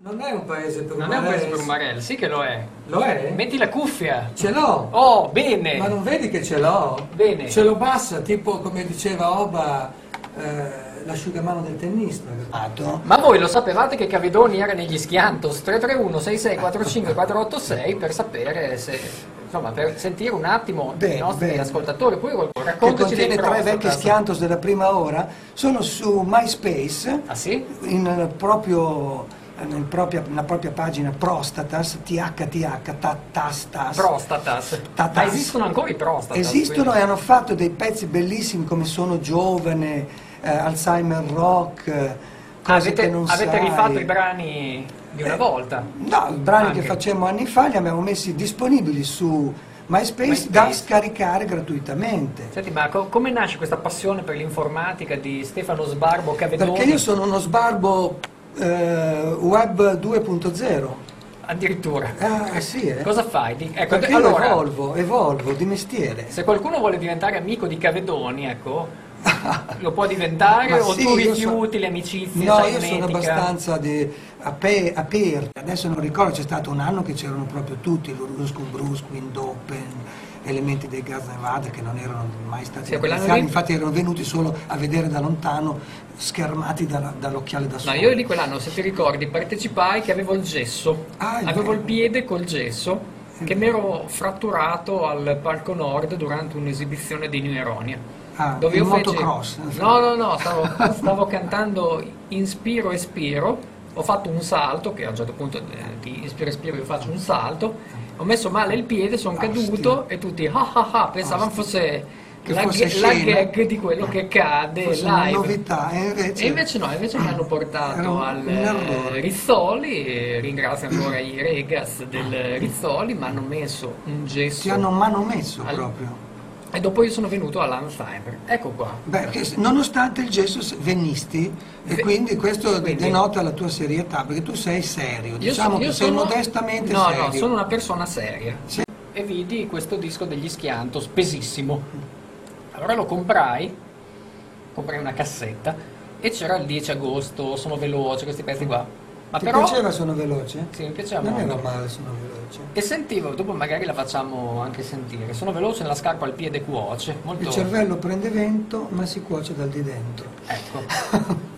Non è un paese per Non è un paese per. Umarell, sì che lo è. Lo è? Metti la cuffia. Ce l'ho. Oh, bene. Ma non vedi che ce l'ho? Bene. Ce l'ho bassa, tipo come diceva Oba, eh, l'asciugamano del tennista. Ma voi lo sapevate che Cavedoni era negli Schiantos 331 6645 486 per sapere se insomma per sentire un attimo Bene, i nostri bene. ascoltatori, poi Che raccontaci dei contiene tre prostatas. vecchi schiantos della prima ora, sono su MySpace, Ah sì? in proprio, nel propria- nella propria pagina Prostatas, THTH, Tatastas. Prostatas. Tatas. Ma esistono ancora i prostatas? Esistono quindi? e hanno fatto dei pezzi bellissimi come Sono giovane, eh, Alzheimer rock, cose avete, che non avete sai. rifatto i brani di una Eh, volta? No, i brani Anche. che facemmo anni fa li abbiamo messi disponibili su MySpace, MySpace. da scaricare gratuitamente. Senti, ma co- come nasce questa passione per l'informatica di Stefano Sbarbo Cavedoni? Perché io sono uno sbarbo eh, web 2.0. Addirittura. Ah, sì, eh? Cosa fai? Di- ecco, Perché allora, io evolvo, evolvo di mestiere. se qualcuno vuole diventare amico di Cavedoni, ecco, lo può diventare Ma o sì, tu rifiuti so- le amicizie? No, io sono abbastanza di- ape- aperta. Adesso non ricordo, c'è stato un anno che c'erano proprio tutti, Ruscum, Brusquin, Dopen, elementi dei Gas Nevada che non erano mai stati Sì, iniziali, infatti erano venuti solo a vedere da lontano, schermati dall'occhiale da No, sole. io lì quell'anno, se ti ricordi, partecipai che avevo il gesso, Ah, avevo vero. il piede col gesso, che mi ero fratturato al Parco Nord durante un'esibizione di New Eronia. Ah, dove io feci- motocross. No, no, no, stavo, stavo cantando Inspiro Espiro, ho fatto un salto, che a un certo punto eh, di Inspiro Espiro io faccio un salto, ho messo male il piede, sono caduto e tutti ah ah ah pensavano fosse, la, fosse la gag di quello che cade Fosse live. novità, e invece, E invece no, invece mi hanno portato al eh, Rizzoli, ringrazio ancora i Regas del Rizzoli, mi hanno messo un gesso. ti hanno manomesso Al- proprio. E dopo io sono venuto all'Alzheimer. Ecco qua. Beh, che- nonostante il gesso s- vennisti, e Ve- quindi questo quindi- denota la tua serietà, perché tu sei serio, Io diciamo so- che sei sono- modestamente no, serio. No, sono una persona seria. Sì. E vidi questo disco degli Schiantos, pesissimo. Allora lo comprai, comprai una cassetta e c'era il 10 agosto, sono veloce, questi pezzi qua. Ma Ti però... piaceva Sono Veloce? Sì, mi piaceva Non molto. era male Sono Veloce. E sentivo, dopo magari la facciamo anche sentire. Sono veloce nella scarpa al piede cuoce, molto... Il cervello prende vento, ma si cuoce dal di dentro. Ecco.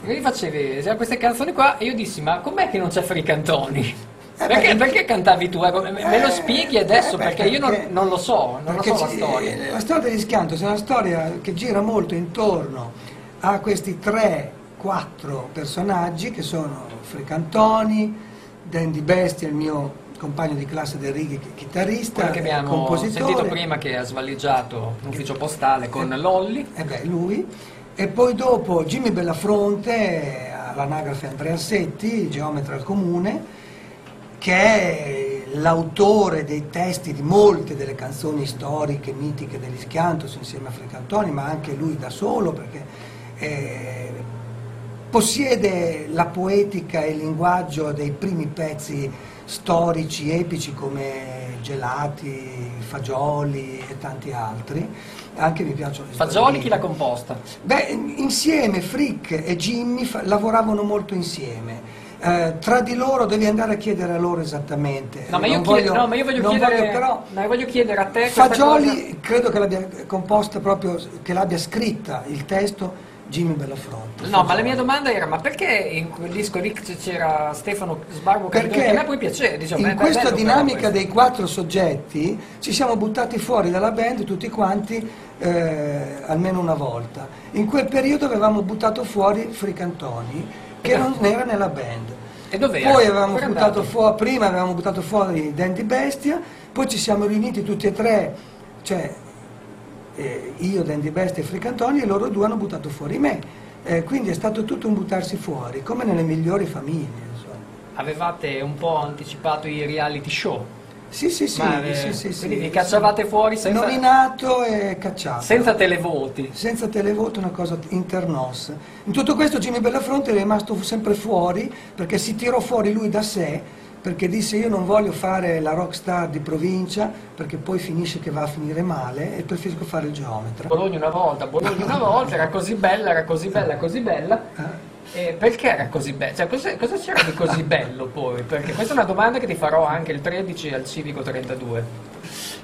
Mi facevi queste canzoni qua e io dissi, ma com'è che non c'è Fricantoni? Eh, Perché, beh, perché cantavi tu? Ecco, me, lo Eh, spieghi adesso eh, beh, perché io non, perché- non lo so, non lo perché so la storia. La storia degli Schiantos è una storia che gira molto intorno a questi tre, quattro personaggi che sono Fricantoni, Dandy Bestia, il mio compagno di classe del righi chi- chitarrista, Quello che abbiamo compositore. sentito prima che ha svaliggiato l'ufficio postale con Lolli. Eh beh, lui. E poi dopo Jimmy Bellafronte all'anagrafe Andrea Setti, geometra al comune, che è l'autore dei testi di molte delle canzoni storiche, mitiche degli Schiantos insieme a Fricantoni, ma anche lui da solo perché eh, possiede la poetica e il linguaggio dei primi pezzi storici, epici come Gelati, Fagioli e tanti altri. Anche mi piacciono le Fagioli chi l'ha composta? Beh, insieme Frick e Jimmy lavoravano molto insieme. Eh, tra di loro devi andare a chiedere a loro esattamente. No, ma io, Non chiedo- voglio- no, ma io voglio, chiedere, voglio però io voglio chiedere a te Fagioli cosa. credo che l'abbia composta proprio, che l'abbia scritta il testo Jimmy Bellafronte. No, ma la mia domanda era, ma perché in quel disco lì c'era Stefano Sbarbo Perché che a me poi piace, diciamo, in questa bello dinamica dei quattro soggetti ci siamo buttati fuori dalla band tutti quanti eh, almeno una volta. In quel periodo avevamo buttato fuori Fricantoni che non era nella band. E dov'era? Poi avevamo Dov'era buttato fuori, prima avevamo buttato fuori Dandy Bestia, poi ci siamo riuniti tutti e tre, cioè eh, io, Dandy Bestia e Fricantoni, e loro due hanno buttato fuori me. Eh, quindi è stato tutto un buttarsi fuori, come nelle migliori famiglie. Insomma. Avevate un po' anticipato i reality show. Sì, sì, sì, Ma, eh, sì, sì, sì. quindi vi cacciavate fuori senza, Nominato e cacciato. senza televoti. Senza televoto, una cosa internos. In tutto questo Jimmy Bellafronte è rimasto sempre fuori perché si tirò fuori lui da sé perché disse io non voglio fare la rockstar di provincia perché poi finisce che va a finire male e preferisco fare il geometra. Bologna una volta, Bologna una volta, era così bella, era così bella, così bella. Eh, perché era così bello? Cioè, cosa, cosa c'era di così bello poi? Perché questa è una domanda che ti farò anche il 13 al Civico 32.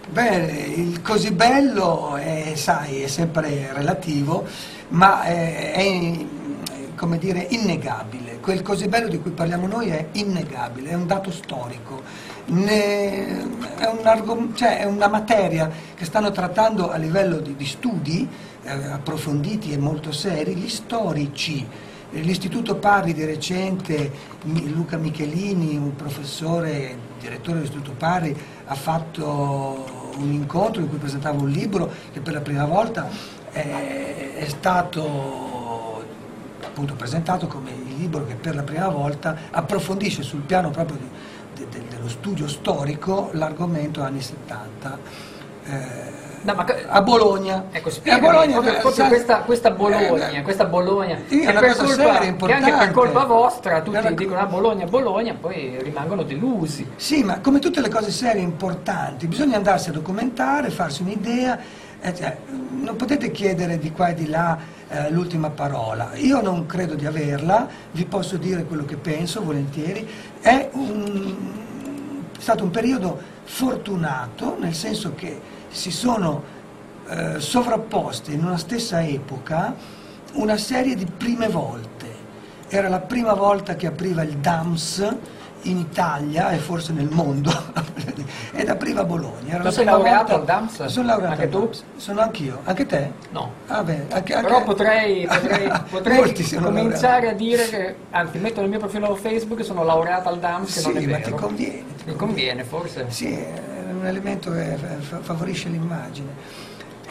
Beh, il così bello è, sai, è sempre relativo, ma è, è, come dire, innegabile. Quel così bello di cui parliamo noi è innegabile, è un dato storico. Ne- è, un cioè, è una materia che stanno trattando a livello di, di studi eh, approfonditi e molto seri gli storici. L'Istituto Parri di recente, Luca Michelini, un professore, direttore dell'Istituto Parri, ha fatto un incontro in cui presentava un libro che per la prima volta è, è stato appunto presentato come il libro che per la prima volta approfondisce sul piano proprio di- de- de- dello studio storico l'argomento anni 70. eh, No, ma a Bologna. Ecco, E a spiegami, Bologna, proprio, eh, proprio sai- questa, questa Bologna, eh, questa Bologna, Sì, è una per cosa colpa- seria, che anche per importante. colpa vostra tutti una- dicono ah, Bologna, Bologna, poi rimangono delusi. Sì, ma come tutte le cose serie e importanti, bisogna andarsi a documentare, farsi un'idea, eh, cioè, non potete chiedere di qua e di là eh, l'ultima parola. Io non credo di averla, vi posso dire quello che penso volentieri. È un- stato un periodo fortunato, nel senso che si sono eh, sovrapposte in una stessa epoca una serie di prime volte. Era la prima volta che apriva il DAMS in Italia e forse nel mondo ed apriva a Bologna. Tu sei prima laureato al DAMS? Sono laureato Anche tu? Sono anch'io. Anche te? No. Ah, beh, anche- anche- Però potrei, potrei, potrei cominciare laureati. a dire che, anzi metto nel mio profilo Facebook che sono laureato al DAMS, che Sì, non è ma vero. ti conviene. ti Mi conviene forse. Sì, è un elemento che fa- favorisce l'immagine.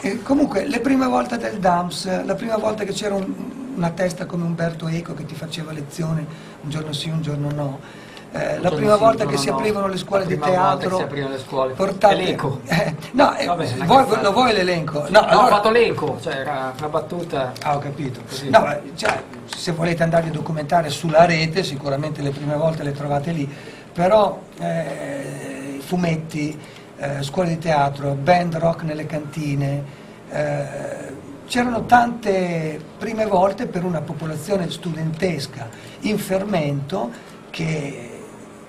E comunque, le prime volte del DAMS, la prima volta che c'era un- una testa come Umberto Eco che ti faceva lezioni un giorno sì, un giorno no, eh, la prima volta che si no. aprivano le scuole di teatro. scuole. portate- E l'eco. Eh, no, eh, Vabbè, vuoi- lo vuoi l'elenco? No, allora- ho fatto l'eco, cioè era una battuta. Ah, ho capito. Così. No, cioè, se volete andare a documentare sulla rete, sicuramente le prime volte le trovate lì, però eh, fumetti, eh, scuole di teatro, band rock nelle cantine, eh, c'erano tante prime volte per una popolazione studentesca in fermento che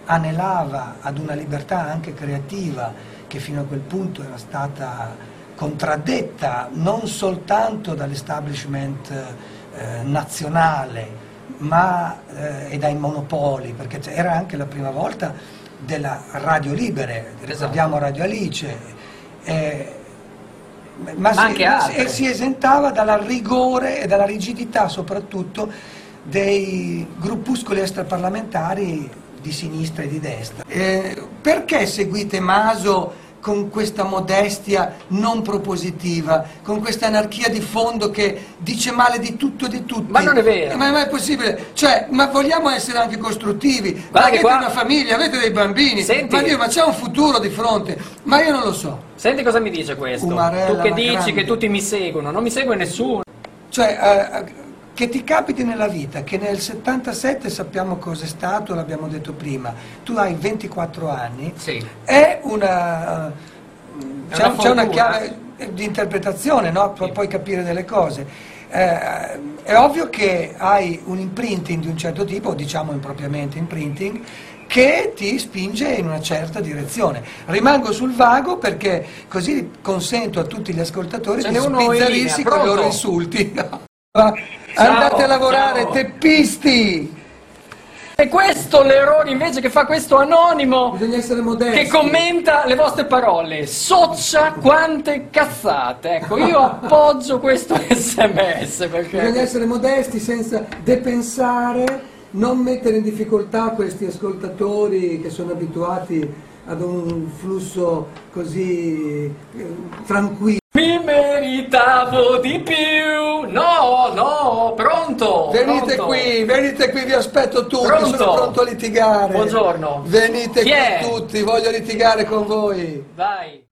anelava ad una libertà anche creativa che fino a quel punto era stata contraddetta non soltanto dall'establishment eh, nazionale ma, eh, e dai monopoli, perché era anche la prima volta della radio libere, ricordiamo Radio Alice, eh, ma, si, anche altre. e si esentava dal rigore e dalla rigidità soprattutto dei gruppuscoli extraparlamentari di sinistra e di destra. Eh, perché seguite Maso con questa modestia non propositiva, con questa anarchia di fondo che dice male di tutto e di tutti? Ma non è vero. Ma, ma è possibile? Cioè, ma vogliamo essere anche costruttivi? Ma Guarda che avete qua- una famiglia, avete dei bambini, Senti. ma Dio, ma c'è un futuro di fronte, ma io non lo so. Senti cosa mi dice questo. Umarella, tu che dici grande. che tutti mi seguono, non mi segue nessuno. Cioè, eh, che ti capiti nella vita, che nel 77 sappiamo cosa è stato, l'abbiamo detto prima, tu hai 24 anni, Sì. è una, c'è, una c'è una chiave di interpretazione, no? Pu- puoi capire delle cose. Eh, è ovvio che hai un imprinting di un certo tipo, diciamo impropriamente imprinting, che ti spinge in una certa direzione. Rimango sul vago perché così consento a tutti gli ascoltatori Ce di linea, con i loro insulti. Andate a lavorare, ciao. teppisti! E questo l'errore invece che fa questo anonimo Bisogna essere modesti. che commenta le vostre parole. Soccia quante cazzate. Ecco, io appoggio questo sms Bisogna perché... essere modesti senza depensare, non mettere in difficoltà questi ascoltatori che sono abituati ad un flusso così eh, tranquillo. Mi meritavo di più. No, no, pronto. Venite pronto. qui, venite qui, vi aspetto tutti, Pronto? sono pronto a litigare. Buongiorno. Venite Chi qui è? tutti, voglio litigare con voi. Vai.